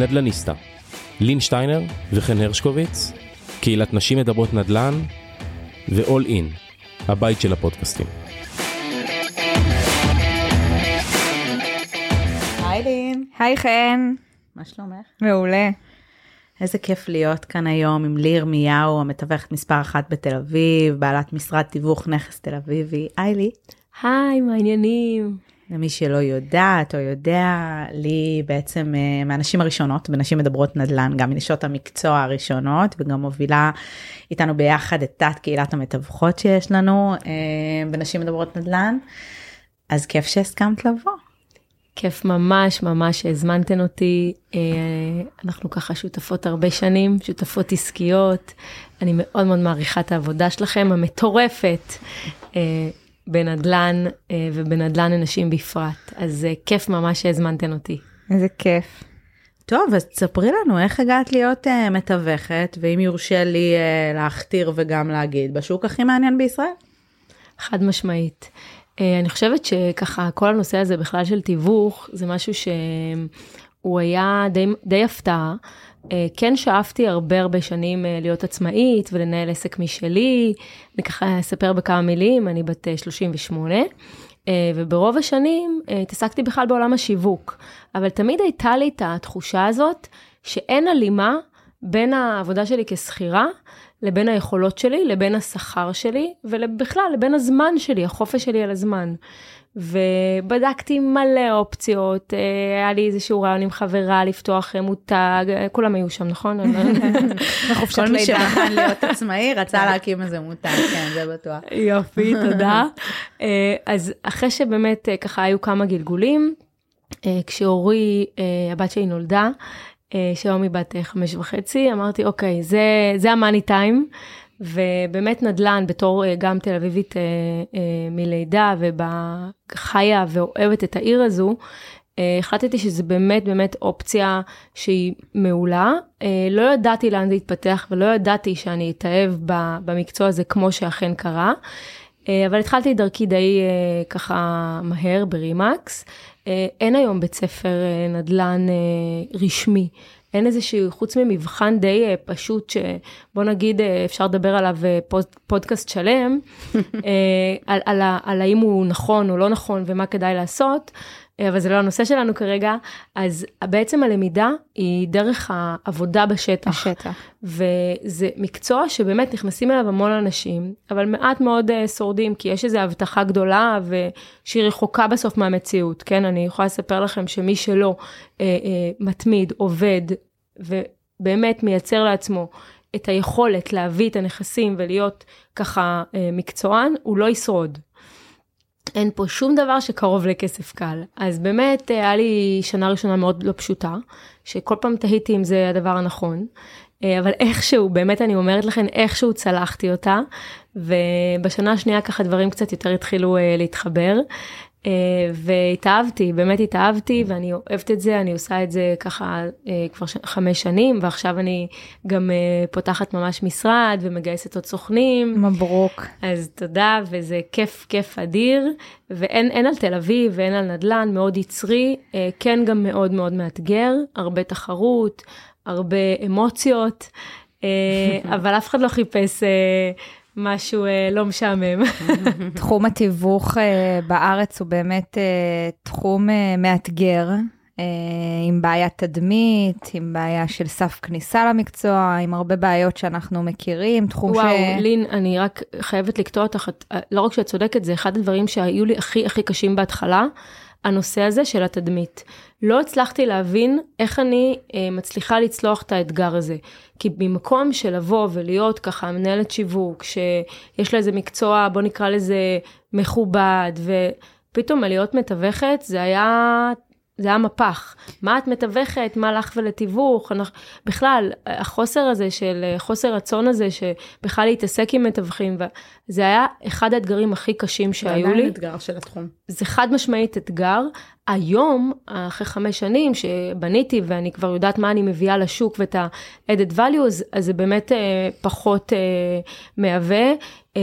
נדלניסטה, לין שטיינר וחן הרשקוביץ, קהילת נשים מדברות נדל"ן ו-all in, הבית של הפודקאסטים. היי לין, היי חן, מה שלומך? מעולה. איזה כיף להיות כאן היום עם לי ירמיהו, המתווכת מספר אחת בתל אביב, בעלת משרד תיווך נכס תל אביבי. היי לי. היי, מה העניינים? למי שלא יודעת או יודע, לי בעצם אה, מהנשים הראשונות בנשים מדברות נדל"ן, גם מנשות המקצוע הראשונות, וגם מובילה איתנו ביחד את תת קהילת המתווכות שיש לנו אה, בנשים מדברות נדל"ן. אז כיף שהסכמת לבוא. כיף ממש ממש שהזמנתן אותי. אה, אנחנו ככה שותפות הרבה שנים, שותפות עסקיות. אני מאוד מאוד מעריכה את העבודה שלכם המטורפת בנדל"ן אה, ובנדל"ן לנשים בפרט. אז כיף ממש שהזמנתן אותי. איזה כיף. טוב, אז תספרי לנו איך הגעת להיות uh, מתווכת, ואם יורשה לי uh, להכתיר וגם להגיד, בשוק הכי מעניין בישראל? חד משמעית. אה, אני חושבת שככה כל הנושא הזה בכלל של תיווך זה משהו שהוא היה די, די הפתעה. אה, כן שאפתי הרבה הרבה שנים אה, להיות עצמאית ולנהל עסק משלי. אני ככה אספר בכמה מילים, אני בת 38. וברוב השנים התעסקתי בכלל בעולם השיווק, אבל תמיד הייתה לי את התחושה הזאת שאין הלימה בין העבודה שלי כשכירה לבין היכולות שלי, לבין השכר שלי, ובכלל לבין הזמן שלי, החופש שלי על הזמן. ובדקתי מלא אופציות, אה, היה לי איזשהו רעיון עם חברה לפתוח אה, מותג, אה, כולם היו שם, נכון? בחופשת לידה. כל מי שמוכן להיות עצמאי רצה להקים איזה מותג, כן, זה בטוח. יופי, תודה. אז אחרי שבאמת ככה היו כמה גלגולים, כשאורי, הבת שלי נולדה, שהיום היא בת חמש וחצי, אמרתי, אוקיי, זה המאני טיים, ובאמת נדל"ן בתור אה, גם תל אביבית מלידה ובחיה ואוהבת את העיר הזו, החלטתי שזה באמת באמת אופציה שהיא מעולה. לא ידעתי לאן זה יתפתח ולא ידעתי שאני אתאהב במקצוע הזה כמו שאכן קרה. אבל התחלתי את דרכי די ככה מהר ברימקס. אה, אין היום בית ספר אה, נדל"ן אה, רשמי. אין איזשהו, חוץ ממבחן די פשוט, שבוא נגיד אפשר לדבר עליו פוד, פודקאסט שלם, על, על, על האם הוא נכון או לא נכון ומה כדאי לעשות, אבל זה לא הנושא שלנו כרגע, אז בעצם הלמידה היא דרך העבודה בשטח. בשטח. וזה מקצוע שבאמת נכנסים אליו המון אנשים, אבל מעט מאוד uh, שורדים, כי יש איזו הבטחה גדולה ושהיא רחוקה בסוף מהמציאות, כן? אני יכולה לספר לכם שמי שלא uh, uh, מתמיד, עובד, ובאמת מייצר לעצמו את היכולת להביא את הנכסים ולהיות ככה uh, מקצוען, הוא לא ישרוד. אין פה שום דבר שקרוב לכסף קל. אז באמת היה לי שנה ראשונה מאוד לא פשוטה, שכל פעם תהיתי אם זה הדבר הנכון, אה, אבל איכשהו, באמת אני אומרת לכם, איכשהו צלחתי אותה, ובשנה השנייה ככה דברים קצת יותר התחילו אה, להתחבר. אה, והתאהבתי, באמת התאהבתי ואני אוהבת את זה, אני עושה את זה ככה אה, כבר חמש שנים ועכשיו אני גם אה, פותחת ממש משרד ומגייסת עוד סוכנים. מברוק. אז תודה וזה כיף, כיף אדיר ואין על תל אביב ואין על נדל"ן, מאוד יצרי, כן גם מאוד מאוד מאתגר, הרבה תחרות, הרבה אמוציות, אבל אף אחד לא חיפש משהו אה, לא משעמם. תחום התיווך אה, בארץ הוא באמת אה, תחום אה, מאתגר, אה, עם בעיית תדמית, עם בעיה של סף כניסה למקצוע, עם הרבה בעיות שאנחנו מכירים, תחום וואו, ש... וואו, לין, אני רק חייבת לקטוע אותך, לא רק שאת צודקת, זה אחד הדברים שהיו לי הכי הכי קשים בהתחלה. הנושא הזה של התדמית. לא הצלחתי להבין איך אני אה, מצליחה לצלוח את האתגר הזה. כי במקום של לבוא ולהיות ככה מנהלת שיווק, שיש לה איזה מקצוע, בוא נקרא לזה מכובד, ופתאום להיות מתווכת, זה היה זה היה מפח. מה את מתווכת, מה לך ולתיווך, אנחנו, בכלל, החוסר הזה של, חוסר רצון הזה שבכלל להתעסק עם מתווכים, זה היה אחד האתגרים הכי קשים שהיו לי. זה עדיין אתגר של התחום. זה חד משמעית אתגר. היום, אחרי חמש שנים שבניתי ואני כבר יודעת מה אני מביאה לשוק ואת ה-added value, אז, אז זה באמת אה, פחות אה, מהווה אה,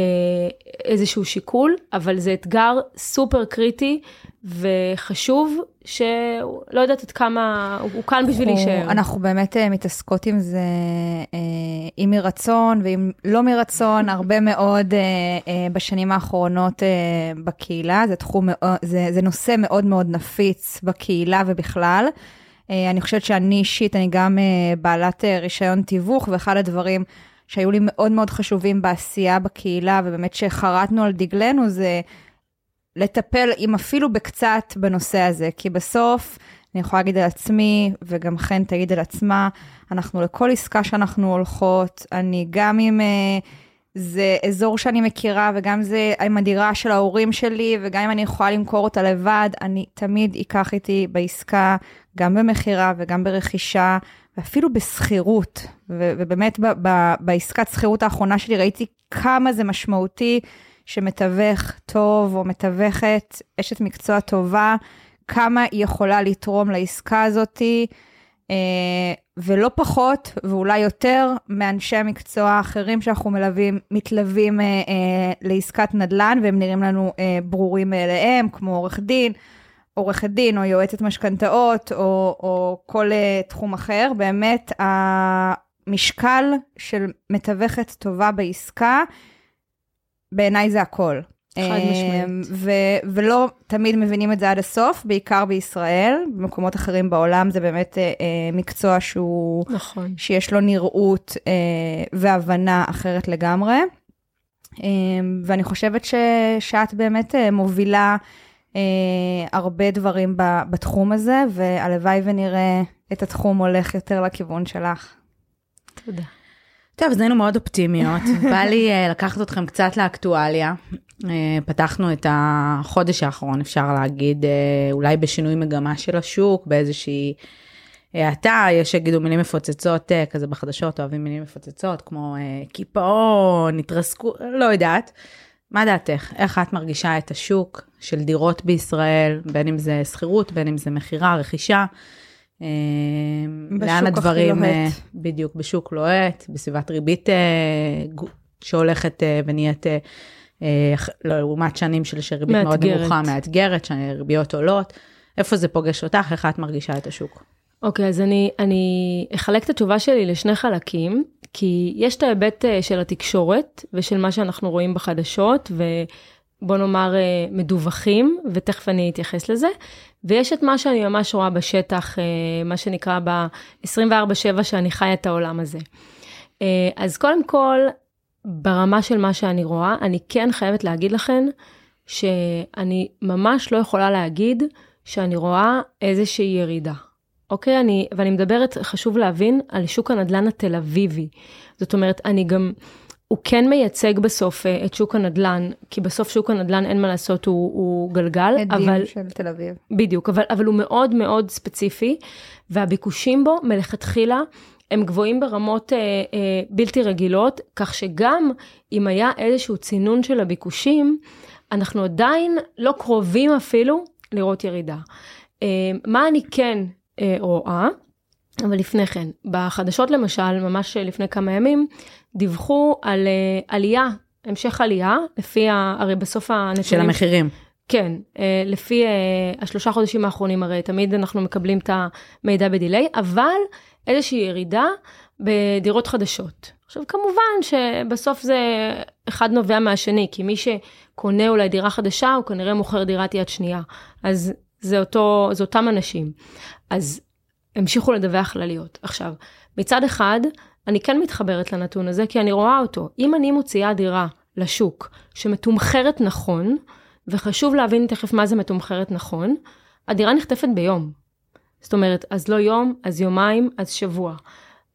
איזשהו שיקול, אבל זה אתגר סופר קריטי וחשוב שלא יודעת עד כמה, הוא כאן בשביל להישאר. אנחנו באמת אה, מתעסקות עם זה, אה, אם מרצון ואם לא מרצון, הרבה מאוד אה, אה, בשנים האחרונות אה, בקהילה. זה תחום, מאוד- זה, זה נושא מאוד מאוד נפיץ בקהילה ובכלל. אה, אני חושבת שאני אישית, אני גם אה, בעלת אה, רישיון תיווך, ואחד הדברים שהיו לי מאוד מאוד חשובים בעשייה בקהילה, ובאמת שחרטנו על דגלנו, זה לטפל, אם אפילו בקצת, בנושא הזה. כי בסוף, אני יכולה להגיד על עצמי, וגם חן תגיד על עצמה, אנחנו לכל עסקה שאנחנו הולכות, אני גם אם אה, זה אזור שאני מכירה, וגם זה עם הדירה של ההורים שלי, וגם אם אני יכולה למכור אותה לבד, אני תמיד אקח איתי בעסקה, גם במכירה וגם ברכישה, ואפילו בשכירות. ובאמת בעסקת שכירות האחרונה שלי ראיתי כמה זה משמעותי שמתווך טוב או מתווכת, אשת מקצוע טובה, כמה היא יכולה לתרום לעסקה הזאתי, אה, ולא פחות ואולי יותר מאנשי המקצוע האחרים שאנחנו מלווים, מתלווים אה, אה, לעסקת נדל"ן והם נראים לנו ברורים מאליהם, כמו עורך דין, עורכת דין או יועצת משכנתאות או, או כל אה, תחום אחר. באמת, המשקל של מתווכת טובה בעסקה, בעיניי זה הכל. חד משמעית. ו- ולא תמיד מבינים את זה עד הסוף, בעיקר בישראל. במקומות אחרים בעולם זה באמת אה, אה, מקצוע שהוא, נכון. שיש לו נראות אה, והבנה אחרת לגמרי. אה, ואני חושבת ש, שאת באמת אה, מובילה אה, הרבה דברים ב, בתחום הזה, והלוואי ונראה את התחום הולך יותר לכיוון שלך. תודה. טוב, אז היינו מאוד אופטימיות. בא לי אה, לקחת אתכם קצת לאקטואליה. אה, פתחנו את החודש האחרון, אפשר להגיד, אה, אולי בשינוי מגמה של השוק, באיזושהי האטה, יש שיגידו מילים מפוצצות אה, כזה בחדשות, אוהבים מילים מפוצצות, כמו קיפאון, התרסקות, לא יודעת. מה דעתך? איך את מרגישה את השוק של דירות בישראל, בין אם זה שכירות, בין אם זה מכירה, רכישה? אה, בשוק לאן הכי הדברים, לוהט. אה, בדיוק, בשוק לוהט, בסביבת ריבית אה, שהולכת ונהיית, ח- לעומת שנים של שריבית מאוד מאתגרת. נמוכה, מאתגרת, שריביות עולות. איפה זה פוגש אותך? איך את מרגישה את השוק? אוקיי, אז אני, אני אחלק את התשובה שלי לשני חלקים, כי יש את ההיבט של התקשורת ושל מה שאנחנו רואים בחדשות, ובוא נאמר אה, מדווחים, ותכף אני אתייחס לזה, ויש את מה שאני ממש רואה בשטח, אה, מה שנקרא ב-24/7 שאני חיה את העולם הזה. אה, אז קודם כל, ברמה של מה שאני רואה, אני כן חייבת להגיד לכם שאני ממש לא יכולה להגיד שאני רואה איזושהי ירידה. אוקיי? אני, ואני מדברת, חשוב להבין, על שוק הנדל"ן התל אביבי. זאת אומרת, אני גם, הוא כן מייצג בסוף אה, את שוק הנדל"ן, כי בסוף שוק הנדל"ן, אין מה לעשות, הוא, הוא גלגל, עדים אבל... של תל אביב. בדיוק, אבל, אבל הוא מאוד מאוד ספציפי, והביקושים בו מלכתחילה הם גבוהים ברמות אה, אה, בלתי רגילות, כך שגם אם היה איזשהו צינון של הביקושים, אנחנו עדיין לא קרובים אפילו לראות ירידה. אה, מה אני כן אה, רואה, אבל לפני כן, בחדשות למשל, ממש לפני כמה ימים, דיווחו על אה, עלייה, המשך עלייה, לפי, ה, הרי בסוף הנתונים... של המחירים. כן, אה, לפי אה, השלושה חודשים האחרונים, הרי תמיד אנחנו מקבלים את המידע בדיליי, אבל איזושהי ירידה בדירות חדשות. עכשיו, כמובן שבסוף זה אחד נובע מהשני, כי מי שקונה אולי דירה חדשה, הוא כנראה מוכר דירת יד שנייה. אז זה, אותו, זה אותם אנשים. אז המשיכו לדווח כלליות. עכשיו, מצד אחד, אני כן מתחברת לנתון הזה, כי אני רואה אותו. אם אני מוציאה דירה לשוק שמתומחרת נכון, וחשוב להבין תכף מה זה מתומחרת נכון, הדירה נחטפת ביום. זאת אומרת, אז לא יום, אז יומיים, אז שבוע.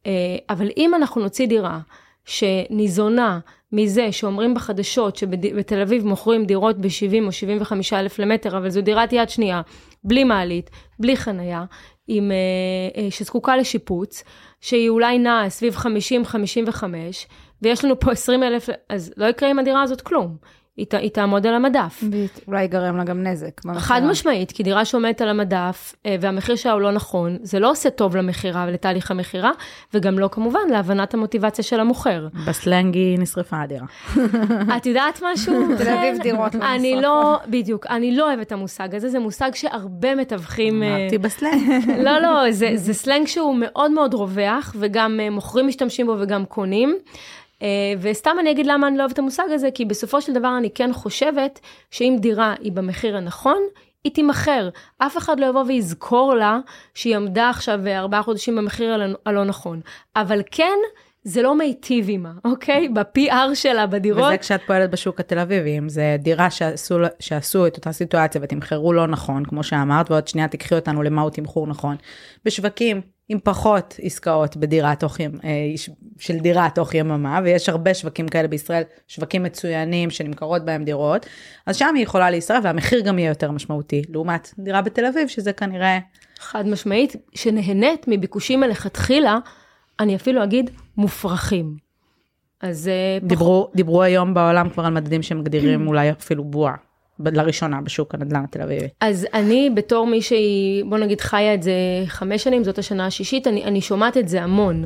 אה, אבל אם אנחנו נוציא דירה שניזונה מזה שאומרים בחדשות שבתל אביב מוכרים דירות ב-70 או 75 אלף למטר, אבל זו דירת יד שנייה, בלי מעלית, בלי חנייה, עם, אה, אה, שזקוקה לשיפוץ, שהיא אולי נעה סביב 50-55, ויש לנו פה 20 אלף, אז לא יקרה עם הדירה הזאת כלום. היא, ת- היא תעמוד על המדף. אולי ייגרם לה גם נזק. במכירה. חד משמעית, כי דירה שעומדת על המדף אה, והמחיר שלה הוא לא נכון, זה לא עושה טוב למכירה ולתהליך המכירה, וגם לא כמובן להבנת המוטיבציה של המוכר. בסלנג היא נשרפה הדירה. את יודעת משהו? תל אביב דירות לא אני נשרפות. לא, בדיוק, אני לא אוהבת את המושג הזה, זה מושג שהרבה מתווכים... אה, אמרתי בסלנג. לא, לא, זה, זה סלנג שהוא מאוד מאוד רווח, וגם אה, מוכרים משתמשים בו וגם קונים. אה, וסתם אני אגיד למה אני לא אוהבת את המושג הזה, כי בסופו של דבר אני כן חושבת שאם דירה היא במחיר הנכון, היא תימכר. אף אחד לא יבוא ויזכור לה שהיא עמדה עכשיו ארבעה חודשים במחיר הלא נכון. אבל כן, זה לא מיטיב עימה, אוקיי? ב-PR שלה, בדירות. וזה כשאת פועלת בשוק התל אביבי, אם זה דירה שעשו, שעשו את אותה סיטואציה ותמחרו לא נכון, כמו שאמרת, ועוד שנייה תיקחי אותנו למהו תמחור נכון. בשווקים עם פחות עסקאות בדירה תוך ימ, אה, של דירה תוך יממה, ויש הרבה שווקים כאלה בישראל, שווקים מצוינים שנמכרות בהם דירות, אז שם היא יכולה להישרף והמחיר גם יהיה יותר משמעותי, לעומת דירה בתל אביב, שזה כנראה חד משמעית, שנהנית מביקושים מלכתחילה, אני אפילו אגיד מופרכים. אז אה, דיברו, דיברו היום בעולם כבר על מדדים שמגדירים אולי אפילו בועה, לראשונה בשוק הנדל"ן התל אביבי. אז אני בתור מי שהיא, בוא נגיד, חיה את זה חמש שנים, זאת השנה השישית, אני, אני שומעת את זה המון.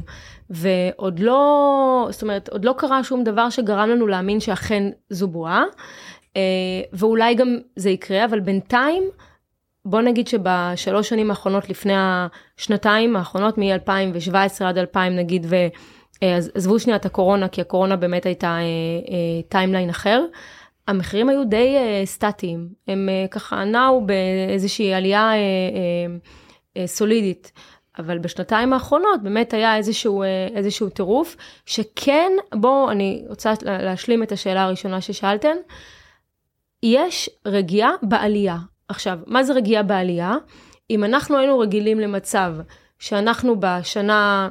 ועוד לא, זאת אומרת, עוד לא קרה שום דבר שגרם לנו להאמין שאכן זו בועה. אה, ואולי גם זה יקרה, אבל בינתיים, בוא נגיד שבשלוש שנים האחרונות, לפני השנתיים האחרונות, מ-2017 עד 2000 נגיד, ועזבו שנייה את הקורונה, כי הקורונה באמת הייתה אה, אה, timeline אחר. המחירים היו די סטטיים, הם ככה נעו באיזושהי עלייה סולידית. אבל בשנתיים האחרונות באמת היה איזשהו, איזשהו טירוף, שכן, בואו, אני רוצה לה- להשלים את השאלה הראשונה ששאלתן. יש רגיעה בעלייה. עכשיו, מה זה רגיעה בעלייה? אם אנחנו היינו רגילים למצב שאנחנו בשנה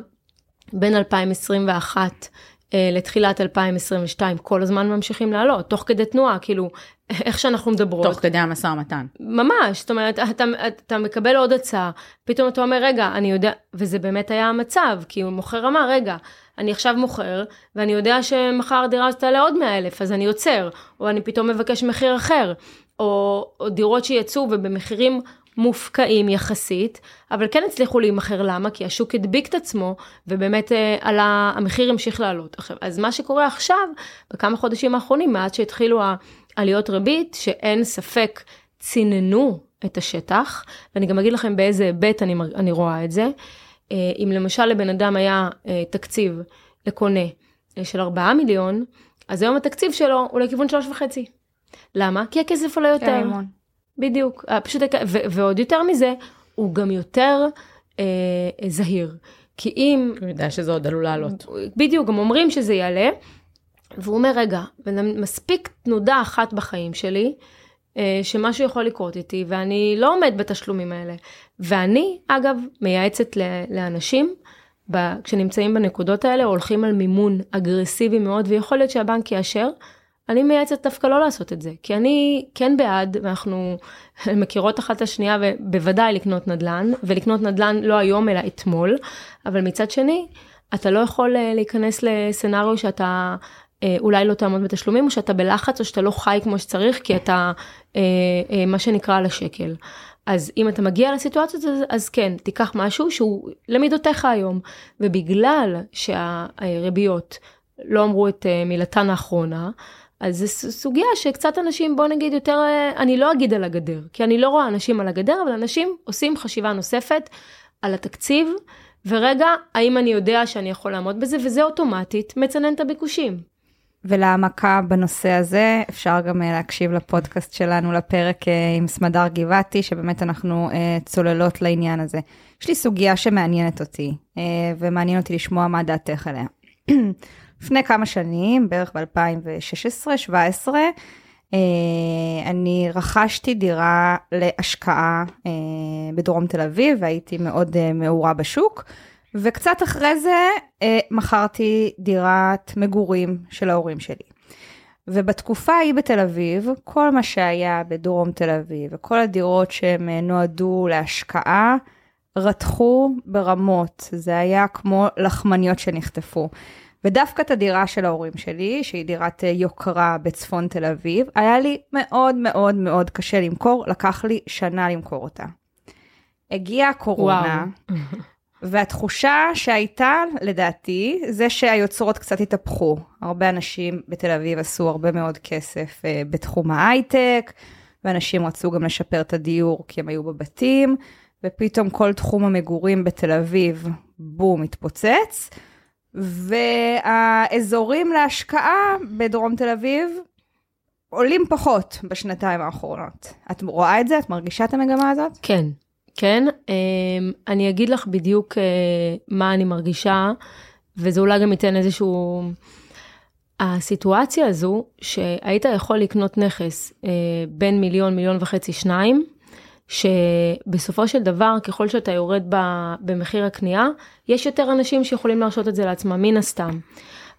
בין 2021 אה, לתחילת 2022 כל הזמן ממשיכים לעלות, תוך כדי תנועה, כאילו, איך שאנחנו מדברות. תוך כדי המשא ומתן. ממש, זאת אומרת, אתה, אתה מקבל עוד הצעה, פתאום אתה אומר, רגע, אני יודע, וזה באמת היה המצב, כי הוא מוכר אמר, רגע, אני עכשיו מוכר, ואני יודע שמחר הדירה הזאת תעלה עוד 100 אלף, אז אני עוצר, או אני פתאום מבקש מחיר אחר, או, או דירות שיצאו ובמחירים מופקעים יחסית, אבל כן הצליחו להימכר, למה? כי השוק הדביק את עצמו, ובאמת אה, עלה, המחיר המשיך לעלות. עכשיו, אז מה שקורה עכשיו, בכמה חודשים האחרונים, מאז שהתחילו העליות ריבית, שאין ספק ציננו את השטח, ואני גם אגיד לכם באיזה היבט אני, אני רואה את זה. אה, אם למשל לבן אדם היה אה, תקציב לקונה אה, של 4 מיליון, אז היום התקציב שלו הוא לכיוון 3.5. למה? כי הכסף עולה יותר. המון. בדיוק, אה, פשוט, ו- ועוד יותר מזה, הוא גם יותר אה, אה, זהיר. כי אם, הוא יודע שזה עוד עלול לעלות. בדיוק, גם אומרים שזה יעלה, והוא אומר, רגע, מספיק תנודה אחת בחיים שלי, אה, שמשהו יכול לקרות איתי, ואני לא עומד בתשלומים האלה. ואני, אגב, מייעצת לאנשים, ב- כשנמצאים בנקודות האלה, הולכים על מימון אגרסיבי מאוד, ויכול להיות שהבנק יאשר, אני מייעצת דווקא לא לעשות את זה, כי אני כן בעד, ואנחנו מכירות אחת את השנייה, ובוודאי לקנות נדל"ן, ולקנות נדל"ן לא היום אלא אתמול, אבל מצד שני, אתה לא יכול אה, להיכנס לסצנריו שאתה אה, אולי לא תעמוד בתשלומים, או שאתה בלחץ, או שאתה לא חי כמו שצריך, כי אתה אה, אה, מה שנקרא על השקל. אז אם אתה מגיע לסיטואציות, אז, אז כן, תיקח משהו שהוא למידותיך היום, ובגלל שהריביות לא אמרו את אה, מילתן האחרונה, אז זו סוגיה שקצת אנשים, בוא נגיד יותר, אה, אני לא אגיד על הגדר, כי אני לא רואה אנשים על הגדר, אבל אנשים עושים חשיבה נוספת על התקציב, ורגע, האם אני יודע שאני יכול לעמוד בזה, וזה אוטומטית מצנן את הביקושים. ולהעמקה בנושא הזה אפשר גם אה, להקשיב לפודקאסט שלנו לפרק אה, עם סמדר גבעתי שבאמת אנחנו צוללות לעניין הזה. יש לי סוגיה שמעניינת אותי ומעניין אותי לשמוע מה דעתך עליה. לפני כמה שנים בערך ב-2016-2017 אני רכשתי דירה להשקעה אה, בדרום תל אביב והייתי מאוד אה, מעורה בשוק. וקצת אחרי זה אה, מכרתי דירת מגורים של ההורים שלי. ובתקופה ההיא בתל אביב, כל מה שהיה בדרום תל אביב, וכל הדירות שהם אה, נועדו להשקעה, רתחו ברמות. זה היה כמו לחמניות שנחטפו. ודווקא את הדירה של ההורים שלי, שהיא דירת אה, יוקרה בצפון תל אביב, היה לי מאוד מאוד מאוד קשה למכור, לקח לי שנה למכור אותה. הגיעה הקורונה, והתחושה שהייתה, לדעתי, זה שהיוצרות קצת התהפכו. הרבה אנשים בתל אביב עשו הרבה מאוד כסף uh, בתחום ההייטק, ואנשים רצו גם לשפר את הדיור כי הם היו בבתים, ופתאום כל תחום המגורים בתל אביב, בום, התפוצץ. והאזורים להשקעה בדרום תל אביב עולים פחות בשנתיים האחרונות. את רואה את זה? את מרגישה את המגמה הזאת? כן, כן. אמ, אני אגיד לך בדיוק אה, מה אני מרגישה, וזה אולי גם ייתן איזשהו... הסיטואציה הזו, שהיית יכול לקנות נכס אה, בין מיליון, מיליון וחצי, שניים, שבסופו של דבר, ככל שאתה יורד במחיר הקנייה, יש יותר אנשים שיכולים להרשות את זה לעצמם, מן הסתם.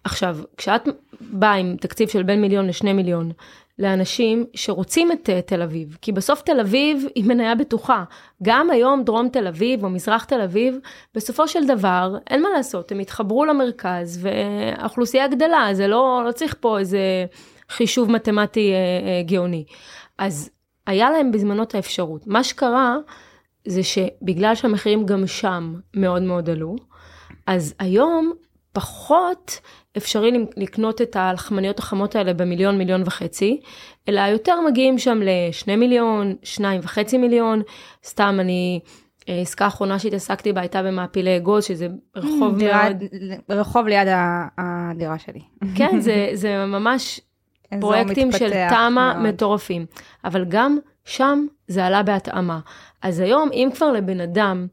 עכשיו, כשאת באה עם תקציב של בין מיליון לשני מיליון, לאנשים שרוצים את uh, תל אביב, כי בסוף תל אביב היא מניה בטוחה. גם היום דרום תל אביב או מזרח תל אביב, בסופו של דבר, אין מה לעשות, הם התחברו למרכז והאוכלוסייה גדלה, זה לא, לא צריך פה איזה חישוב מתמטי uh, uh, גאוני. אז היה להם בזמנו את האפשרות. מה שקרה זה שבגלל שהמחירים גם שם מאוד מאוד עלו, אז היום פחות אפשרי לקנות את הלחמניות החמות האלה במיליון, מיליון וחצי, אלא יותר מגיעים שם לשני מיליון, שניים וחצי מיליון. סתם אני, אה, עסקה אחרונה שהתעסקתי בה הייתה במעפילי אגוז, שזה רחוב דירה, מאוד... רחוב ליד הדירה שלי. כן, זה, זה ממש פרויקטים של תמ"א מטורפים. אבל גם שם זה עלה בהתאמה. אז היום, אם כבר לבן אדם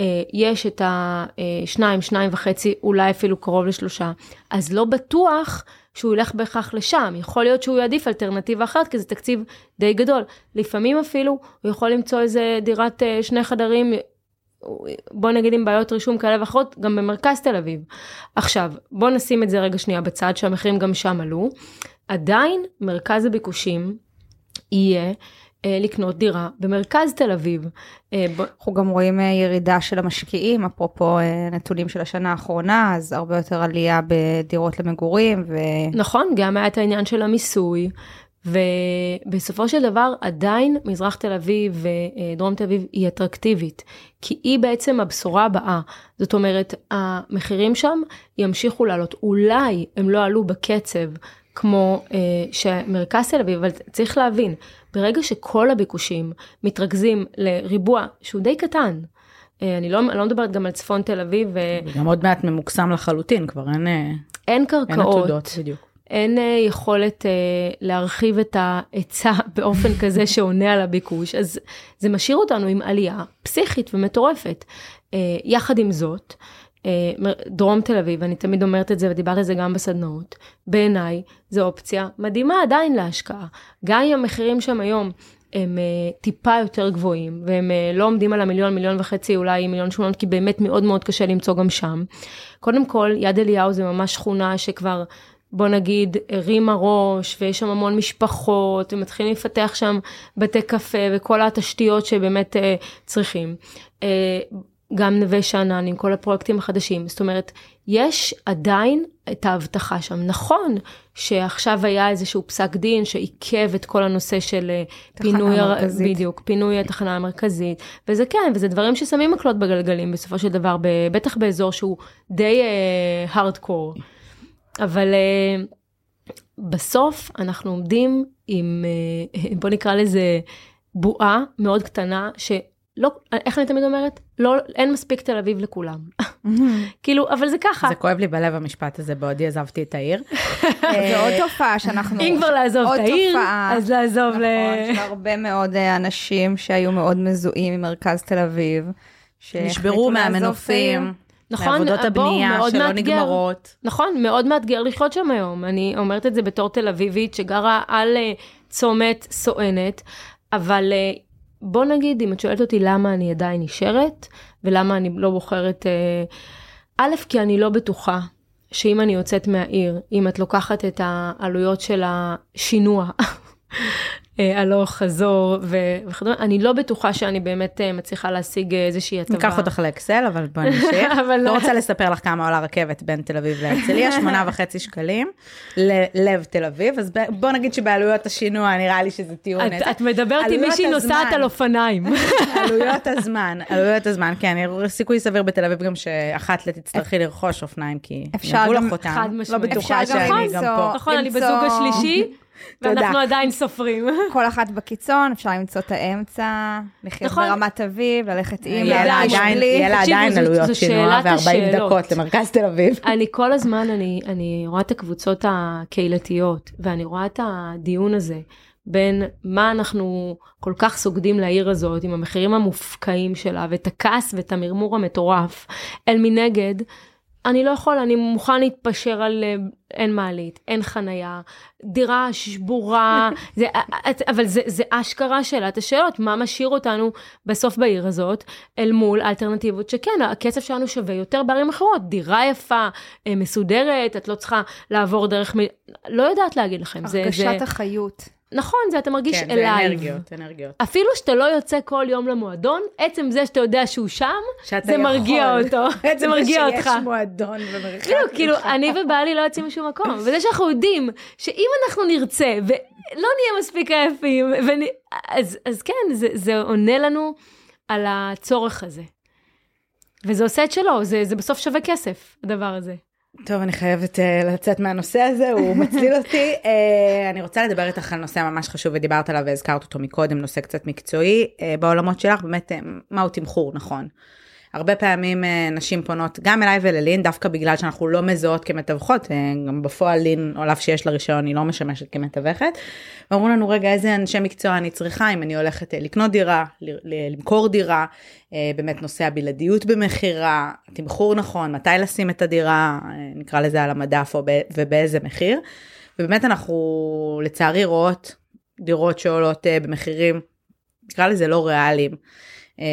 אה, יש את השניים, שניים וחצי, אולי אפילו קרוב לשלושה, אז לא בטוח שהוא ילך בהכרח לשם. יכול להיות שהוא יעדיף אלטרנטיבה אחרת, כי זה תקציב די גדול. לפעמים אפילו הוא יכול למצוא איזה דירת אה, שני חדרים, בוא נגיד עם בעיות רישום כאלה ואחרות, גם במרכז תל אביב. עכשיו, בוא נשים את זה רגע שנייה בצד, שהמחירים גם שם עלו. עדיין מרכז הביקושים יהיה אה, לקנות דירה במרכז תל אביב. אה, אנחנו גם רואים אה, ירידה של המשקיעים, אפרופו נתונים של השנה האחרונה, אז הרבה יותר עלייה בדירות למגורים. ו... נכון, גם היה את העניין של המיסוי. ובסופו של דבר עדיין מזרח תל אביב ודרום תל אביב היא אטרקטיבית, כי היא בעצם הבשורה הבאה. זאת אומרת, המחירים שם ימשיכו לעלות. אולי הם לא עלו בקצב כמו אה, שמרכז תל אביב, אבל צריך להבין, ברגע שכל הביקושים מתרכזים לריבוע שהוא די קטן, אה, אני לא, אני לא מדברת גם על צפון תל אביב. וגם עוד מעט ממוקסם לחלוטין, כבר אין, אה, אין קרקעות. אין עתודות, בדיוק. אין אה, יכולת אה, להרחיב את ההיצע באופן כזה שעונה על הביקוש, אז זה משאיר אותנו עם עלייה פסיכית ומטורפת. אה, יחד עם זאת, אה, דרום תל אביב, אני תמיד אומרת את זה ודיברתי על זה גם בסדנאות, בעיניי זו אופציה מדהימה עדיין להשקעה. גם אם המחירים שם היום הם uh, טיפה יותר גבוהים, והם uh, לא עומדים על המיליון, מיליון וחצי, אולי מיליון שמונות, כי באמת מאוד מאוד קשה למצוא גם שם. קודם כל, יד אליהו זה ממש שכונה שכבר, בוא נגיד, הרימה ראש, ויש שם המון משפחות, ומתחילים לפתח שם בתי קפה, וכל התשתיות שבאמת uh, צריכים. גם נווה שאנן עם כל הפרויקטים החדשים. זאת אומרת, יש עדיין את ההבטחה שם. נכון שעכשיו היה איזשהו פסק דין שעיכב את כל הנושא של אה, פינוי, המרכזית. בדיוק, פינוי התחנה המרכזית, וזה כן, וזה דברים ששמים מקלות בגלגלים בסופו של דבר, בטח באזור שהוא די הארדקור. Uh, אבל uh, בסוף אנחנו עומדים עם, uh, בוא נקרא לזה בועה מאוד קטנה, ש... לא, איך אני תמיד אומרת? לא, אין מספיק תל אביב לכולם. כאילו, אבל זה ככה. זה כואב לי בלב המשפט הזה, בעודי עזבתי את העיר. זה עוד תופעה שאנחנו... אם כבר לעזוב את העיר, אז לעזוב ל... נכון, יש הרבה מאוד אה, אנשים שהיו מאוד מזוהים ממרכז תל אביב. נשברו מהמנופים. נכון, מעבודות הבנייה שלא מאתגר, נגמרות. נכון, מאוד מאתגר לחיות שם היום. אני אומרת את זה בתור תל אביבית שגרה על אה, צומת סואנת, אבל אה, בוא נגיד, אם את שואלת אותי למה אני עדיין נשארת, ולמה אני לא בוחרת, אה, א', כי אני לא בטוחה שאם אני יוצאת מהעיר, אם את לוקחת את העלויות של השינוע, הלוך חזור וכדומה. אני לא בטוחה שאני באמת אה, מצליחה להשיג איזושהי הטבה. ניקח אותך לאקסל, אבל בוא נמשיך. אבל לא לא. רוצה לספר לך כמה עולה רכבת בין תל אביב להרצליה, שמונה וחצי שקלים ללב תל אביב, אז בוא נגיד שבעלויות השינוע נראה לי שזה טיעון. את, את מדברת עם מישהי נוסעת. על אופניים. עלויות הזמן, עלויות הזמן, כן, סיכוי סביר בתל אביב גם שאחת לתצטרכי לרכוש אופניים, כי יבוא גם- לך אותם, חד לא משמעית. בטוחה אפשר גם שאני למצוא- גם פה. נכון, אני בזוג השלישי. ואנחנו עדיין סופרים. כל אחת בקיצון, אפשר למצוא את האמצע, לחיות נכון. ברמת אביב, ללכת עם, יהיה לה עדיין, עלויות שינוע שאלת ו-40 השאלות. דקות למרכז תל אביב. אני כל הזמן, אני, אני רואה את הקבוצות הקהילתיות, ואני רואה את הדיון הזה בין מה אנחנו כל כך סוגדים לעיר הזאת, עם המחירים המופקעים שלה, ואת הכעס ואת המרמור המטורף, אל מנגד, אני לא יכול, אני מוכן להתפשר על אה, אין מעלית, אין חנייה, דירה שבורה, זה, אבל זה, זה אשכרה שאלת השאלות, מה משאיר אותנו בסוף בעיר הזאת, אל מול האלטרנטיבות שכן, הכסף שלנו שווה יותר בערים אחרות, דירה יפה, אה, מסודרת, את לא צריכה לעבור דרך, מ... לא יודעת להגיד לכם, זה, הרגשת זה, החיות. נכון, זה אתה מרגיש כן, זה alive. אנרגיות, אנרגיות. אפילו שאתה לא יוצא כל יום למועדון, עצם זה שאתה יודע שהוא שם, זה מרגיע יכול. אותו, זה עצם מרגיע אותך. שיש מועדון במרחק. כאילו, כאילו. אני ובעלי לא יוצאים משום מקום, וזה שאנחנו יודעים שאם אנחנו נרצה ולא נהיה מספיק עייפים, ונ... אז, אז כן, זה, זה עונה לנו על הצורך הזה. וזה עושה את שלו, זה, זה בסוף שווה כסף, הדבר הזה. טוב, אני חייבת uh, לצאת מהנושא הזה, הוא מצליל אותי. Uh, אני רוצה לדבר איתך על נושא ממש חשוב ודיברת עליו והזכרת אותו מקודם, נושא קצת מקצועי. Uh, בעולמות שלך, באמת, uh, מהו תמחור, נכון? הרבה פעמים uh, נשים פונות גם אליי וללין, דווקא בגלל שאנחנו לא מזהות כמתווכות, uh, גם בפועל לין, על אף שיש לה רישיון, היא לא משמשת כמתווכת. ואמרו לנו, רגע, איזה אנשי מקצוע אני צריכה, אם אני הולכת uh, לקנות דירה, למכור דירה, באמת נושא הבלעדיות במכירה, תמחור נכון, מתי לשים את הדירה, נקרא לזה על המדף ובאיזה מחיר. ובאמת אנחנו לצערי רואות דירות שעולות במחירים, נקרא לזה לא ריאליים. אה,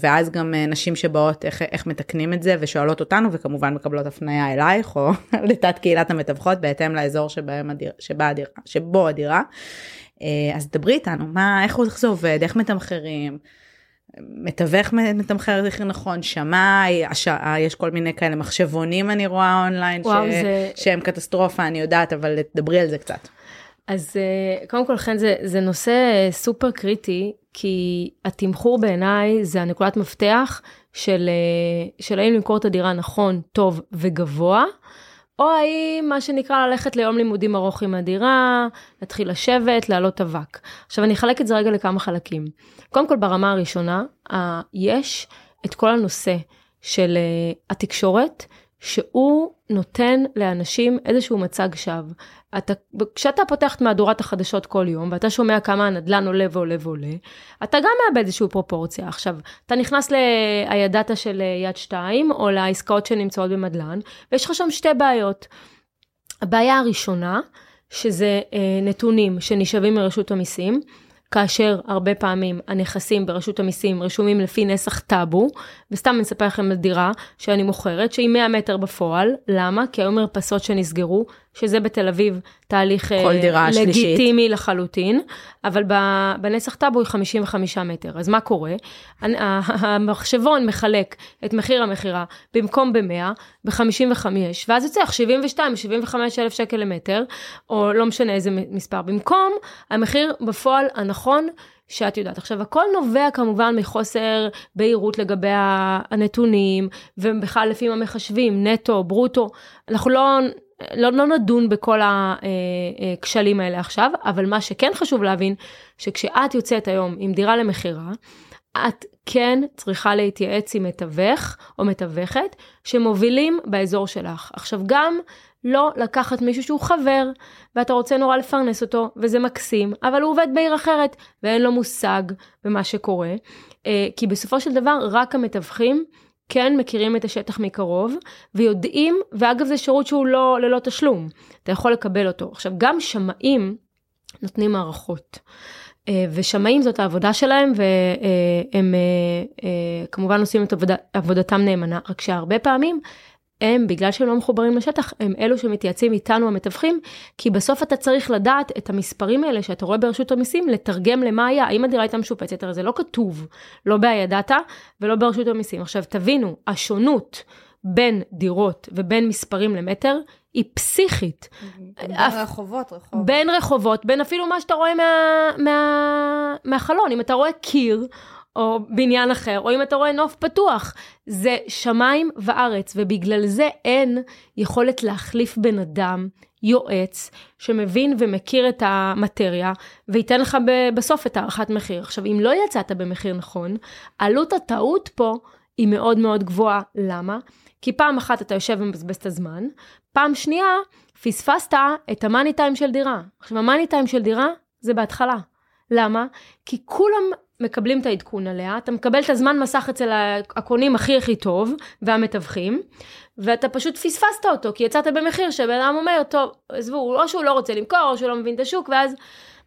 ואז גם אה, נשים שבאות איך, איך מתקנים את זה ושואלות אותנו וכמובן מקבלות הפניה אלייך או לתת קהילת המתווכות בהתאם לאזור הדיר, שבה הדירה, שבו הדירה. אה, אז דברי איתנו, מה, איך, זה עובד, איך מתמחרים, מתווך מתמחר הכי נכון, שמאי, הש... יש כל מיני כאלה מחשבונים אני רואה אונליין וואו, ש... זה- שהם קטסטרופה, אני יודעת, אבל דברי על זה קצת. אז אה, קודם כל, לכן זה, זה נושא סופר קריטי, כי התמחור בעיניי זה הנקודת מפתח של, אה, של האם למכור את הדירה נכון, טוב וגבוה, או האם מה שנקרא ללכת ליום לימודים ארוך עם הדירה, להתחיל לשבת, להעלות אבק. עכשיו אני אחלק את זה רגע לכמה חלקים. קודם כל ברמה הראשונה, אה, יש את כל הנושא של אה, התקשורת, שהוא נותן לאנשים איזשהו מצג שווא. אתה, כשאתה פותח את מהדורת החדשות כל יום, ואתה שומע כמה הנדלן עולה ועולה ועולה, אתה גם מאבד איזושהי פרופורציה. עכשיו, אתה נכנס לידעת של יד 2, או לעסקאות שנמצאות במדלן, ויש לך שם שתי בעיות. הבעיה הראשונה, שזה אה, נתונים שנשאבים מרשות המיסים, כאשר הרבה פעמים הנכסים ברשות המיסים רשומים לפי נסח טאבו, וסתם אני אספר לכם על דירה שאני מוכרת, שהיא 100 מטר בפועל, למה? כי היו מרפסות שנסגרו, שזה בתל אביב תהליך אה, דירה שלישית. לגיטימי לחלוטין, אבל בנסח טאבו היא 55 מטר, אז מה קורה? המחשבון מחלק את מחיר המכירה במקום ב-100, ב-55, ואז יוצא לך 72, 75 אלף שקל למטר, או לא משנה איזה מספר, במקום המחיר בפועל הנכון שאת יודעת. עכשיו, הכל נובע כמובן מחוסר בהירות לגבי הנתונים, ובכלל לפי מה מחשבים, נטו, ברוטו. אנחנו לא, לא, לא נדון בכל הכשלים האלה עכשיו, אבל מה שכן חשוב להבין, שכשאת יוצאת היום עם דירה למכירה, את כן צריכה להתייעץ עם מתווך או מתווכת שמובילים באזור שלך. עכשיו גם לא לקחת מישהו שהוא חבר ואתה רוצה נורא לפרנס אותו וזה מקסים, אבל הוא עובד בעיר אחרת ואין לו מושג במה שקורה. אה, כי בסופו של דבר רק המתווכים כן מכירים את השטח מקרוב ויודעים, ואגב זה שירות שהוא לא ללא תשלום, אתה יכול לקבל אותו. עכשיו גם שמאים נותנים הערכות. אה, ושמאים זאת העבודה שלהם והם אה, אה, כמובן עושים את עבודתם נאמנה, רק שהרבה פעמים הם, בגלל שהם לא מחוברים לשטח, הם אלו שמתייעצים איתנו המתווכים, כי בסוף אתה צריך לדעת את המספרים האלה שאתה רואה ברשות המיסים, לתרגם למה היה, האם הדירה הייתה משופצת, הרי זה לא כתוב, לא בהידעתה ולא ברשות המיסים. עכשיו תבינו, השונות בין דירות ובין מספרים למטר, היא פסיכית. בין רחובות, רחוב. בין רחובות, בין אפילו מה שאתה רואה מה, מה, מהחלון, אם אתה רואה קיר או בניין אחר, או אם אתה רואה נוף פתוח, זה שמיים וארץ, ובגלל זה אין יכולת להחליף בן אדם, יועץ, שמבין ומכיר את המטריה, וייתן לך בסוף את הערכת מחיר. עכשיו, אם לא יצאת במחיר נכון, עלות הטעות פה היא מאוד מאוד גבוהה. למה? כי פעם אחת אתה יושב ומבזבז את הזמן, פעם שנייה, פספסת את המאני טיים של דירה. עכשיו, המאני טיים של דירה זה בהתחלה. למה? כי כולם מקבלים את העדכון עליה, אתה מקבל את הזמן מסך אצל הקונים הכי הכי טוב, והמתווכים, ואתה פשוט פספסת אותו, כי יצאת במחיר שבן אדם אומר, טוב, עזבו, או שהוא לא רוצה למכור, או שהוא לא מבין את השוק, ואז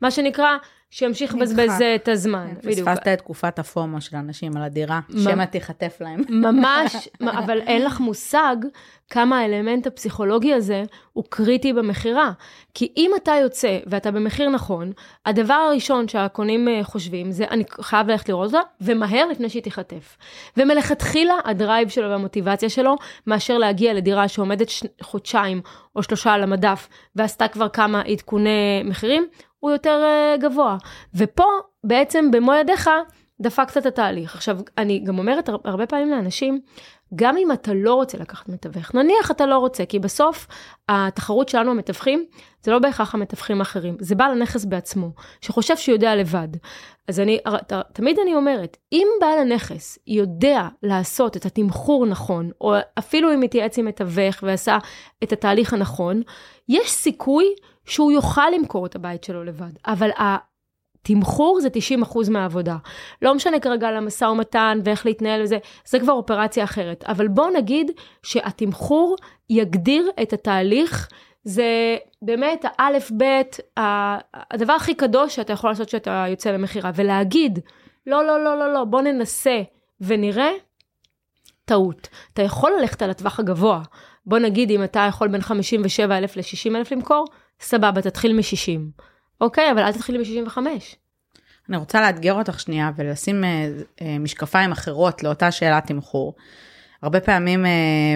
מה שנקרא, שימשיך לבזבז את הזמן. כן, פספסת את תקופת ה FOMO של אנשים על הדירה, שמא תיחטף להם. ממש, אבל אין לך מושג כמה האלמנט הפסיכולוגי הזה הוא קריטי במכירה. כי אם אתה יוצא ואתה במחיר נכון, הדבר הראשון שהקונים אה, חושבים זה אני חייב ללכת לראות אותה, ומהר לפני שהיא תיחטף. ומלכתחילה ה drive שלו והמוטיבציה שלו, מאשר להגיע לדירה שעומדת. חודשיים או שלושה על המדף, ועשתה כבר כמה עדכוני מחירים, הוא יותר uh, גבוה. ופה בעצם במו ידיך דפקת את התהליך. עכשיו, אני גם אומרת הרבה פעמים לאנשים, גם אם אתה לא רוצה לקחת מתווך, נניח אתה לא רוצה, כי בסוף התחרות שלנו המתווכים, זה לא בהכרח המתווכים האחרים, זה בעל הנכס בעצמו, שחושב שהוא יודע לבד. אז אני, תמיד אני אומרת, אם בעל הנכס יודע לעשות את התמחור נכון, או אפילו אם מתייעץ עם מתווך ועשה את התהליך הנכון, יש סיכוי שהוא יוכל למכור את הבית שלו לבד, אבל התמחור זה 90% מהעבודה. לא משנה כרגע על המשא ומתן ואיך להתנהל וזה, זה כבר אופרציה אחרת. אבל בוא נגיד שהתמחור יגדיר את התהליך, זה באמת האלף-בית, הדבר הכי קדוש שאתה יכול לעשות כשאתה יוצא למכירה, ולהגיד, לא, לא, לא, לא, לא, בוא ננסה ונראה, טעות. אתה יכול ללכת על הטווח הגבוה. בוא נגיד אם אתה יכול בין 57,000 ל-60,000 למכור, סבבה, תתחיל מ-60. אוקיי, אבל אל תתחילי ב-75. אני רוצה לאתגר אותך שנייה ולשים אה, אה, משקפיים אחרות לאותה שאלת תמחור. הרבה פעמים, אה,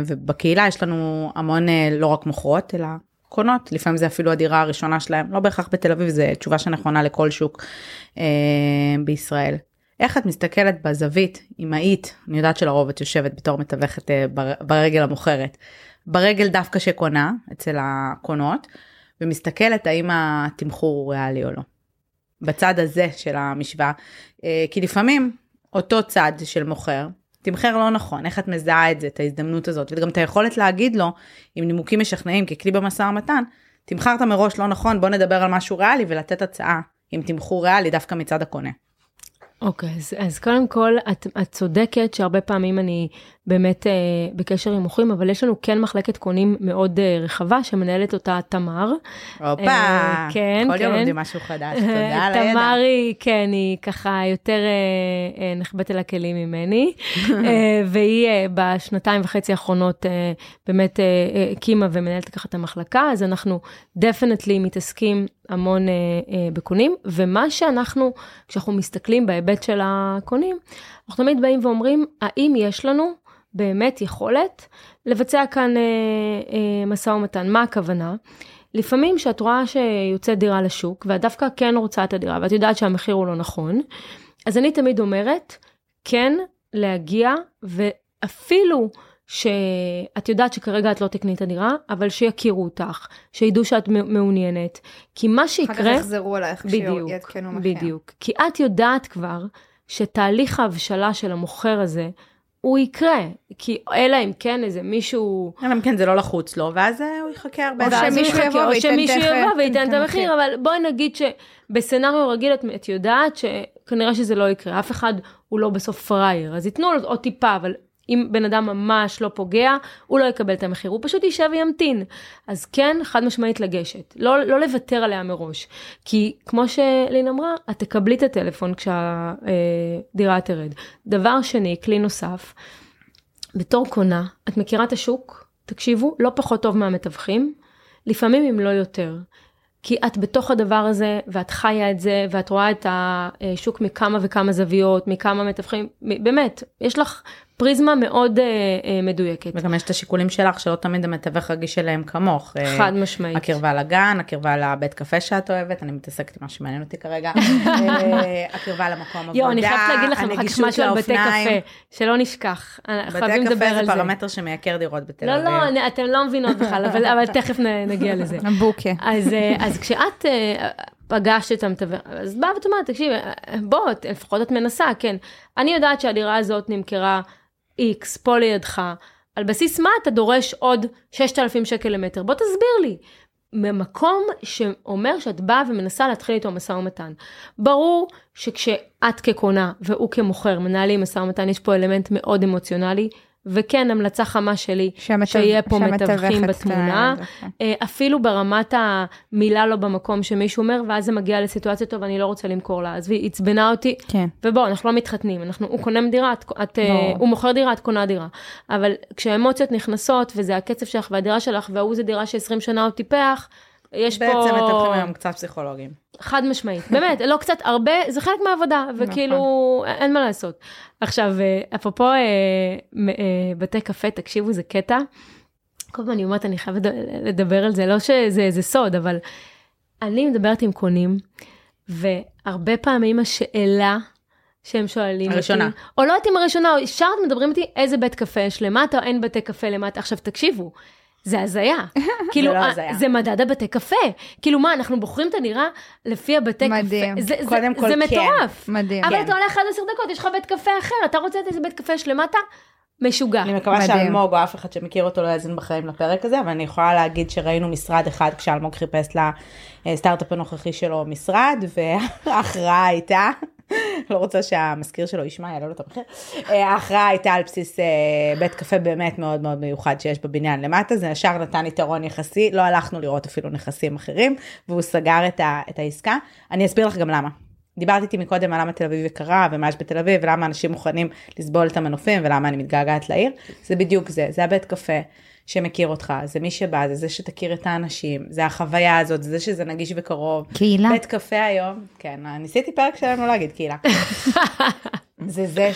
ובקהילה יש לנו המון לא רק מוכרות, אלא קונות, לפעמים זה אפילו הדירה הראשונה שלהם, לא בהכרח בתל אביב, זו תשובה שנכונה לכל שוק בישראל. איך את מסתכלת בזווית, אמהית, אני יודעת שלרוב את יושבת בתור מתווכת ברגל המוכרת, ברגל דווקא שקונה אצל הקונות, ומסתכלת האם התמחור הוא ריאלי או לא. בצד הזה של המשוואה, אה, כי לפעמים אותו צד של מוכר, תמחר לא נכון, איך את מזהה את זה, את ההזדמנות הזאת, וגם את היכולת להגיד לו, עם נימוקים משכנעים ככלי במשא ומתן, תמחרת מראש לא נכון, בוא נדבר על משהו ריאלי ולתת הצעה עם תמחור ריאלי דווקא מצד הקונה. אוקיי, okay, אז, אז קודם כל, את, את צודקת שהרבה פעמים אני באמת אה, בקשר עם מוכרים, אבל יש לנו כן מחלקת קונים מאוד אה, רחבה, שמנהלת אותה תמר. הופה, אה, כן, כל כן. יום לומדים משהו חדש, תודה על הידע. תמר היא, כן, היא ככה יותר אה, אה, נחבאת אל הכלים ממני, אה, והיא אה, בשנתיים וחצי האחרונות אה, באמת אה, הקימה אה, ומנהלת ככה את המחלקה, אז אנחנו דפנטלי מתעסקים המון אה, אה, בקונים, ומה שאנחנו, כשאנחנו מסתכלים בהיבט של הקונים, אנחנו תמיד באים ואומרים, האם יש לנו באמת יכולת לבצע כאן אה, אה, משא ומתן? מה הכוונה? לפעמים כשאת רואה שיוצאת דירה לשוק, ואת דווקא כן רוצה את הדירה, ואת יודעת שהמחיר הוא לא נכון, אז אני תמיד אומרת, כן להגיע, ואפילו שאת יודעת שכרגע את לא תקני את הדירה, אבל שיכירו אותך, שידעו שאת מעוניינת. כי מה שיקרה... אחר כך יחזרו אלייך כשיעדכנו מחיר. בדיוק. כי את יודעת כבר שתהליך ההבשלה של המוכר הזה, הוא יקרה, כי אלא אם כן איזה מישהו... אלא אם כן זה לא לחוץ לו, ואז הוא יחכה הרבה או שמישהו יבוא או שמישהו יבוא וייתן את המחיר, אבל בואי נגיד שבסצנריו רגיל את, את יודעת שכנראה שזה לא יקרה, אף אחד הוא לא בסוף פראייר, אז ייתנו לו עוד טיפה, אבל אם בן אדם ממש לא פוגע, הוא לא יקבל את המחיר, הוא פשוט יישב וימתין. אז כן, חד משמעית לגשת, לא, לא לוותר עליה מראש. כי כמו שלין אמרה, את תקבלי את הטלפון כשהדירה אה, תרד. דבר שני, כלי נוסף, בתור קונה, את מכירה את השוק, תקשיבו, לא פחות טוב מהמתווכים, לפעמים אם לא יותר. כי את בתוך הדבר הזה, ואת חיה את זה, ואת רואה את השוק מכמה וכמה זוויות, מכמה מתווכים, באמת, יש לך פריזמה מאוד אה, אה, מדויקת. וגם יש את השיקולים שלך שלא תמיד המתווך רגיש אליהם כמוך. אה, חד משמעית. הקרבה לגן, הקרבה לבית קפה שאת אוהבת, אני מתעסקת עם מה שמעניין אותי כרגע. אה, הקרבה למקום עבודה, יואו, אני חייבת להגיד לכם אחר כך משהו על בתי. קפה, שלא נשכח. אנחנו חייבים בתי לדבר קפה על זה זה. פרמטר שמייקר דירות בתל לא, אביב. לא, אני- אתן לא מבינות בכלל, אבל אבל תכף נגיע לזה. הבוקה. אז, אה, אז כשאת אה, פגשת את המתווך, אז באה ואת אומרת, תקשיבי, אה, בוא, לפחות את מנסה, כן. אני יודעת שהדירה הזאת נמכרה X, פה לידך, על בסיס מה אתה דורש עוד 6,000 שקל למטר? בוא תסביר לי. ממקום שאומר שאת באה ומנסה להתחיל איתו משא ומתן. ברור שכשאת כקונה והוא כמוכר מנהלים משא ומתן, יש פה אלמנט מאוד אמוציונלי, וכן, המלצה חמה שלי, שהמתו- שיהיה פה מתווכים בתמונה, כן. אה, אפילו ברמת המילה לא במקום שמישהו אומר, ואז זה מגיע לסיטואציה טוב, אני לא רוצה למכור לה, עזבי, היא עצבנה אותי, כן. ובוא, אנחנו לא מתחתנים, אנחנו, הוא קונה דירה, את, את, אה. הוא מוכר דירה, את קונה דירה. אבל כשהאמוציות נכנסות, וזה הקצב שלך והדירה שלך, וההוא זה דירה ש-20 שנה עוד טיפח, יש פה... בעצם מתווכים היום קצת פסיכולוגים. חד משמעית, באמת, לא קצת, הרבה, זה חלק מהעבודה, וכאילו, אין מה לעשות. עכשיו, אה, אפרופו אה, אה, בתי קפה, תקשיבו, זה קטע. כל פעם אני אומרת, אני חייבת לדבר על זה, לא שזה איזה סוד, אבל אני מדברת עם קונים, והרבה פעמים השאלה שהם שואלים הראשונה. אותי, או לא יודעת אם הראשונה, או ישר מדברים איתי, איזה בית קפה יש למטה, או אין בתי קפה למטה. עכשיו, תקשיבו, זה הזיה. כאילו, לא אה, הזיה. זה מדד הבתי קפה. כאילו, מה, אנחנו בוחרים את הדירה לפי הבתי מדהים. קפה? זה, קודם זה, כל, זה כן. מטורף. מדהים. אבל כן. אתה הולך עד עשר דקות, יש לך בית קפה אחר, אתה רוצה את איזה בית קפה יש למטה? משוגע. אני מקווה מדהים. שאלמוג או אף אחד שמכיר אותו לא יאזין בחיים לפרק הזה, אבל אני יכולה להגיד שראינו משרד אחד כשאלמוג חיפש לסטארט-אפ הנוכחי שלו משרד, וההכרעה הייתה, לא רוצה שהמזכיר שלו ישמע, יעלה לו את המחיר, אה, ההכרעה הייתה על בסיס אה, בית קפה באמת מאוד מאוד מיוחד שיש בבניין למטה, זה ישר נתן יתרון יחסי, לא הלכנו לראות אפילו נכסים אחרים, והוא סגר את, ה, את העסקה. אני אסביר לך גם למה. דיברת איתי מקודם על למה תל אביב יקרה ומה יש בתל אביב ולמה אנשים מוכנים לסבול את המנופים ולמה אני מתגעגעת לעיר. זה בדיוק זה, זה הבית קפה שמכיר אותך, זה מי שבא, זה זה שתכיר את האנשים, זה החוויה הזאת, זה זה שזה נגיש וקרוב. קהילה. בית קפה היום, כן, ניסיתי פרק שלנו להגיד קהילה. זה זה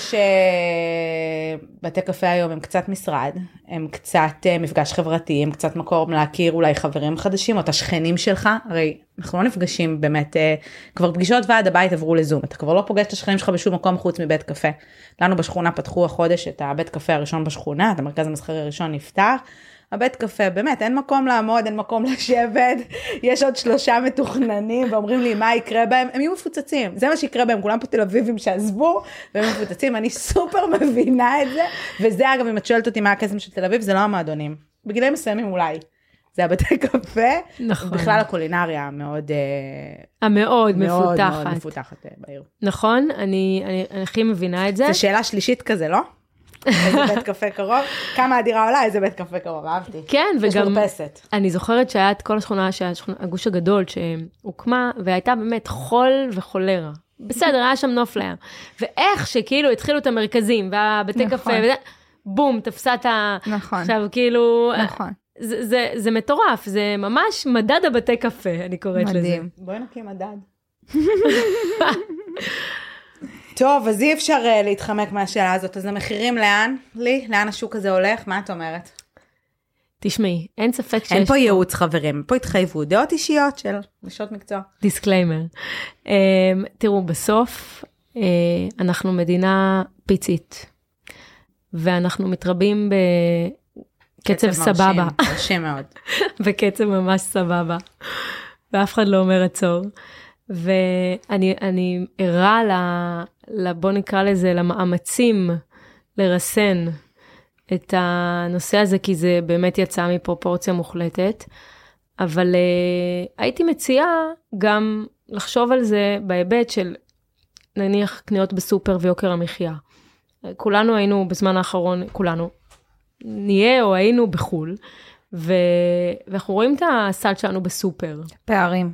שבתי קפה היום הם קצת משרד, הם קצת אה, מפגש חברתי, הם קצת מקום להכיר אולי חברים חדשים או את השכנים שלך, הרי אנחנו לא נפגשים באמת, אה, כבר פגישות ועד הבית עברו לזום, אתה כבר לא פוגש את השכנים שלך בשום מקום חוץ מבית קפה. לנו בשכונה פתחו החודש את הבית קפה הראשון בשכונה, את המרכז המסחרי הראשון נפתח. הבית קפה, באמת, אין מקום לעמוד, אין מקום לשבת, יש עוד שלושה מתוכננים ואומרים לי מה יקרה בהם, הם יהיו מפוצצים, זה מה שיקרה בהם, כולם פה תל אביבים שעזבו, והם מפוצצים, אני סופר מבינה את זה, וזה אגב, אם את שואלת אותי מה הקסם של תל אביב, זה לא המועדונים, בגילאים מסוימים אולי, זה הבתי קפה, נכון. בכלל הקולינריה המאוד אה, המאוד מאוד מאוד מפותחת. מפותחת אה, בעיר. נכון, אני, אני, אני הכי מבינה את זה. זו שאלה שלישית כזה, לא? איזה בית קפה קרוב? כמה הדירה עולה? איזה בית קפה קרוב? אהבתי. כן, יש וגם מרפסת. אני זוכרת שהיה את כל השכונה, הגוש הגדול שהוקמה, והייתה באמת חול וחולרה. בסדר, היה שם נוף לים. ואיך שכאילו התחילו את המרכזים, והבתי נכון. קפה, וזה, בום, תפסה את ה... נכון. עכשיו, כאילו, נכון. זה, זה, זה מטורף, זה ממש מדד הבתי קפה, אני קוראת לזה. מדהים. בואי נקים מדד. טוב, אז אי אפשר אה, להתחמק מהשאלה הזאת, אז המחירים לאן? לי? לאן השוק הזה הולך? מה את אומרת? תשמעי, אין ספק שיש אין פה ייעוץ חברים, פה התחייבות, דעות אישיות של נשות מקצוע. disclaimer. אמ, תראו, בסוף אה, אנחנו מדינה פיצית, ואנחנו מתרבים בקצב סבבה, מרשים, מרשים מאוד. בקצב ממש סבבה, ואף אחד לא אומר עצור. ואני אני ערה. בוא נקרא לזה, למאמצים לרסן את הנושא הזה, כי זה באמת יצא מפרופורציה מוחלטת. אבל uh, הייתי מציעה גם לחשוב על זה בהיבט של נניח קניות בסופר ויוקר המחיה. כולנו היינו בזמן האחרון, כולנו, נהיה או היינו בחו"ל, ו... ואנחנו רואים את הסל שלנו בסופר. פערים.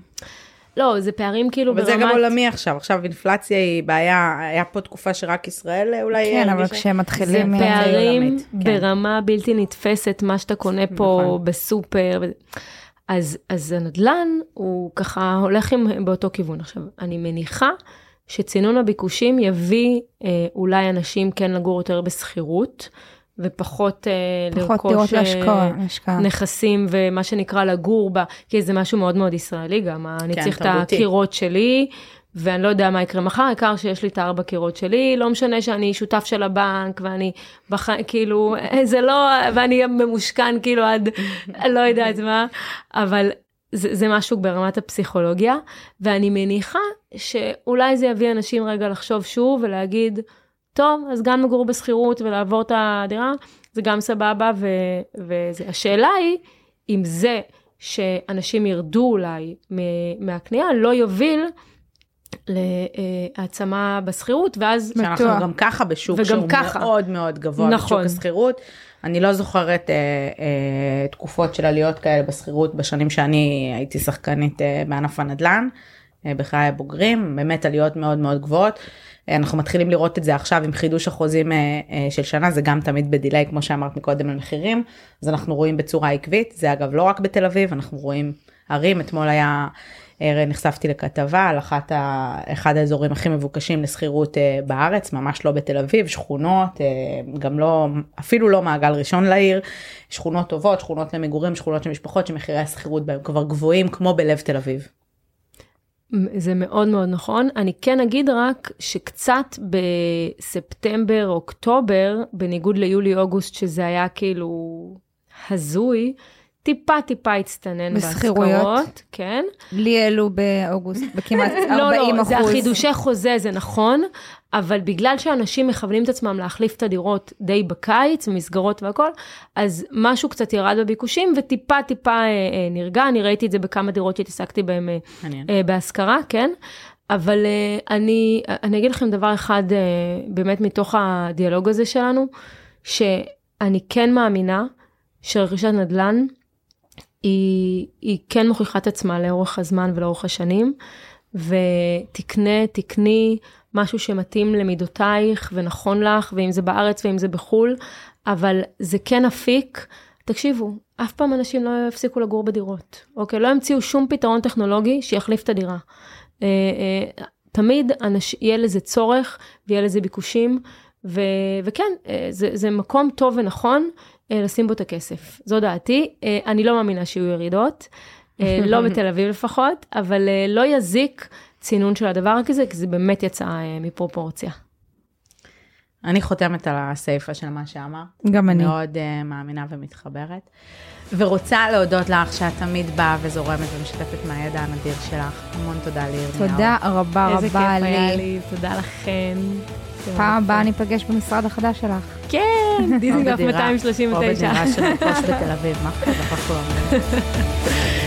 לא, זה פערים כאילו אבל ברמת... זה גם עולמי עכשיו, עכשיו אינפלציה היא בעיה, היה פה תקופה שרק ישראל אולי... כן, אבל כשהם זה מתחילים... פער- פערים כן. ברמה בלתי נתפסת, מה שאתה קונה פה נכון. בסופר. אז, אז הנדל"ן הוא ככה הולך עם, באותו כיוון. עכשיו, אני מניחה שצינון הביקושים יביא אה, אולי אנשים כן לגור יותר בשכירות, ופחות אה, פחות לרכוש אה. להשקעה. נכסים ומה שנקרא לגור בה, כי זה משהו מאוד מאוד ישראלי גם, אני כן, צריך את תרבותי. הקירות שלי, ואני לא יודע מה יקרה מחר, העיקר שיש לי את הארבע קירות שלי, לא משנה שאני שותף של הבנק, ואני בח... כאילו, זה לא, ואני ממושכן כאילו עד, לא יודעת מה, אבל זה, זה משהו ברמת הפסיכולוגיה, ואני מניחה שאולי זה יביא אנשים רגע לחשוב שוב ולהגיד, טוב, אז גם לגור בשכירות ולעבור את הדירה, זה גם סבבה, ו, וזה. השאלה היא, אם זה שאנשים ירדו אולי מהקנייה, לא יוביל להעצמה בשכירות, ואז שאנחנו בטוח. גם ככה בשוק וגם שהוא ככה. מאוד מאוד גבוה, נכון. בשוק השכירות. אני לא זוכרת אה, אה, תקופות של עליות כאלה בשכירות בשנים שאני הייתי שחקנית אה, בענף הנדל"ן, אה, בחיי הבוגרים, באמת עליות מאוד מאוד גבוהות. אנחנו מתחילים לראות את זה עכשיו עם חידוש החוזים אה, אה, של שנה, זה גם תמיד בדיליי, כמו שאמרת מקודם, למחירים, אז אנחנו רואים בצורה עקבית, זה אגב לא רק בתל אביב, אנחנו רואים ערים, אתמול היה, אה, נחשפתי לכתבה על אחת ה, אחד האזורים הכי מבוקשים לשכירות בארץ, ממש לא בתל אביב, שכונות, גם לא, אפילו לא מעגל ראשון לעיר, שכונות טובות, שכונות למגורים, שכונות של משפחות שמחירי השכירות בהם כבר גבוהים כמו בלב תל אביב. זה מאוד מאוד נכון. אני כן אגיד רק שקצת בספטמבר, אוקטובר, בניגוד ליולי-אוגוסט, שזה היה כאילו הזוי, טיפה טיפה הצטנן? בהשכרות, כן. לי העלו באוגוסט בכמעט 40 לא, לא, אחוז. זה החידושי חוזה, זה נכון, אבל בגלל שאנשים מכוונים את עצמם להחליף את הדירות די בקיץ, מסגרות והכל, אז משהו קצת ירד בביקושים וטיפה טיפה אה, אה, נרגע, אני ראיתי את זה בכמה דירות שהתעסקתי בהן אה. אה, בהשכרה, כן? אבל אה, אני, אני אגיד לכם דבר אחד, אה, באמת מתוך הדיאלוג הזה שלנו, שאני כן מאמינה שרכישת נדל"ן היא, היא כן מוכיחה את עצמה לאורך הזמן ולאורך השנים, ותקנה, תקני משהו שמתאים למידותייך ונכון לך, ואם זה בארץ ואם זה בחו"ל, אבל זה כן אפיק. תקשיבו, אף פעם אנשים לא יפסיקו לגור בדירות, אוקיי? לא המציאו שום פתרון טכנולוגי שיחליף את הדירה. אה, אה, תמיד אנש, יהיה לזה צורך ויהיה לזה ביקושים, ו, וכן, אה, זה, זה מקום טוב ונכון לשים בו את הכסף. זו דעתי. אה, אני לא מאמינה שיהיו ירידות, אה, לא בתל אביב לפחות, אבל אה, לא יזיק צינון של הדבר הזה, כי זה באמת יצא אה, מפרופורציה. אני חותמת על הסיפה של מה שאמרת. גם אני. מאוד uh, מאמינה ומתחברת. ורוצה להודות לך שאת תמיד באה וזורמת ומשתפת מהידע הנדיר שלך. המון תודה לירמיהו. תודה רבה איזה כיף רבה היה לי. לי, תודה לכן. פעם הבאה ניפגש במשרד החדש שלך. כן, דיזינגוף בדירה- או 239. בדירה של רכוש בתל אביב, מה כזה,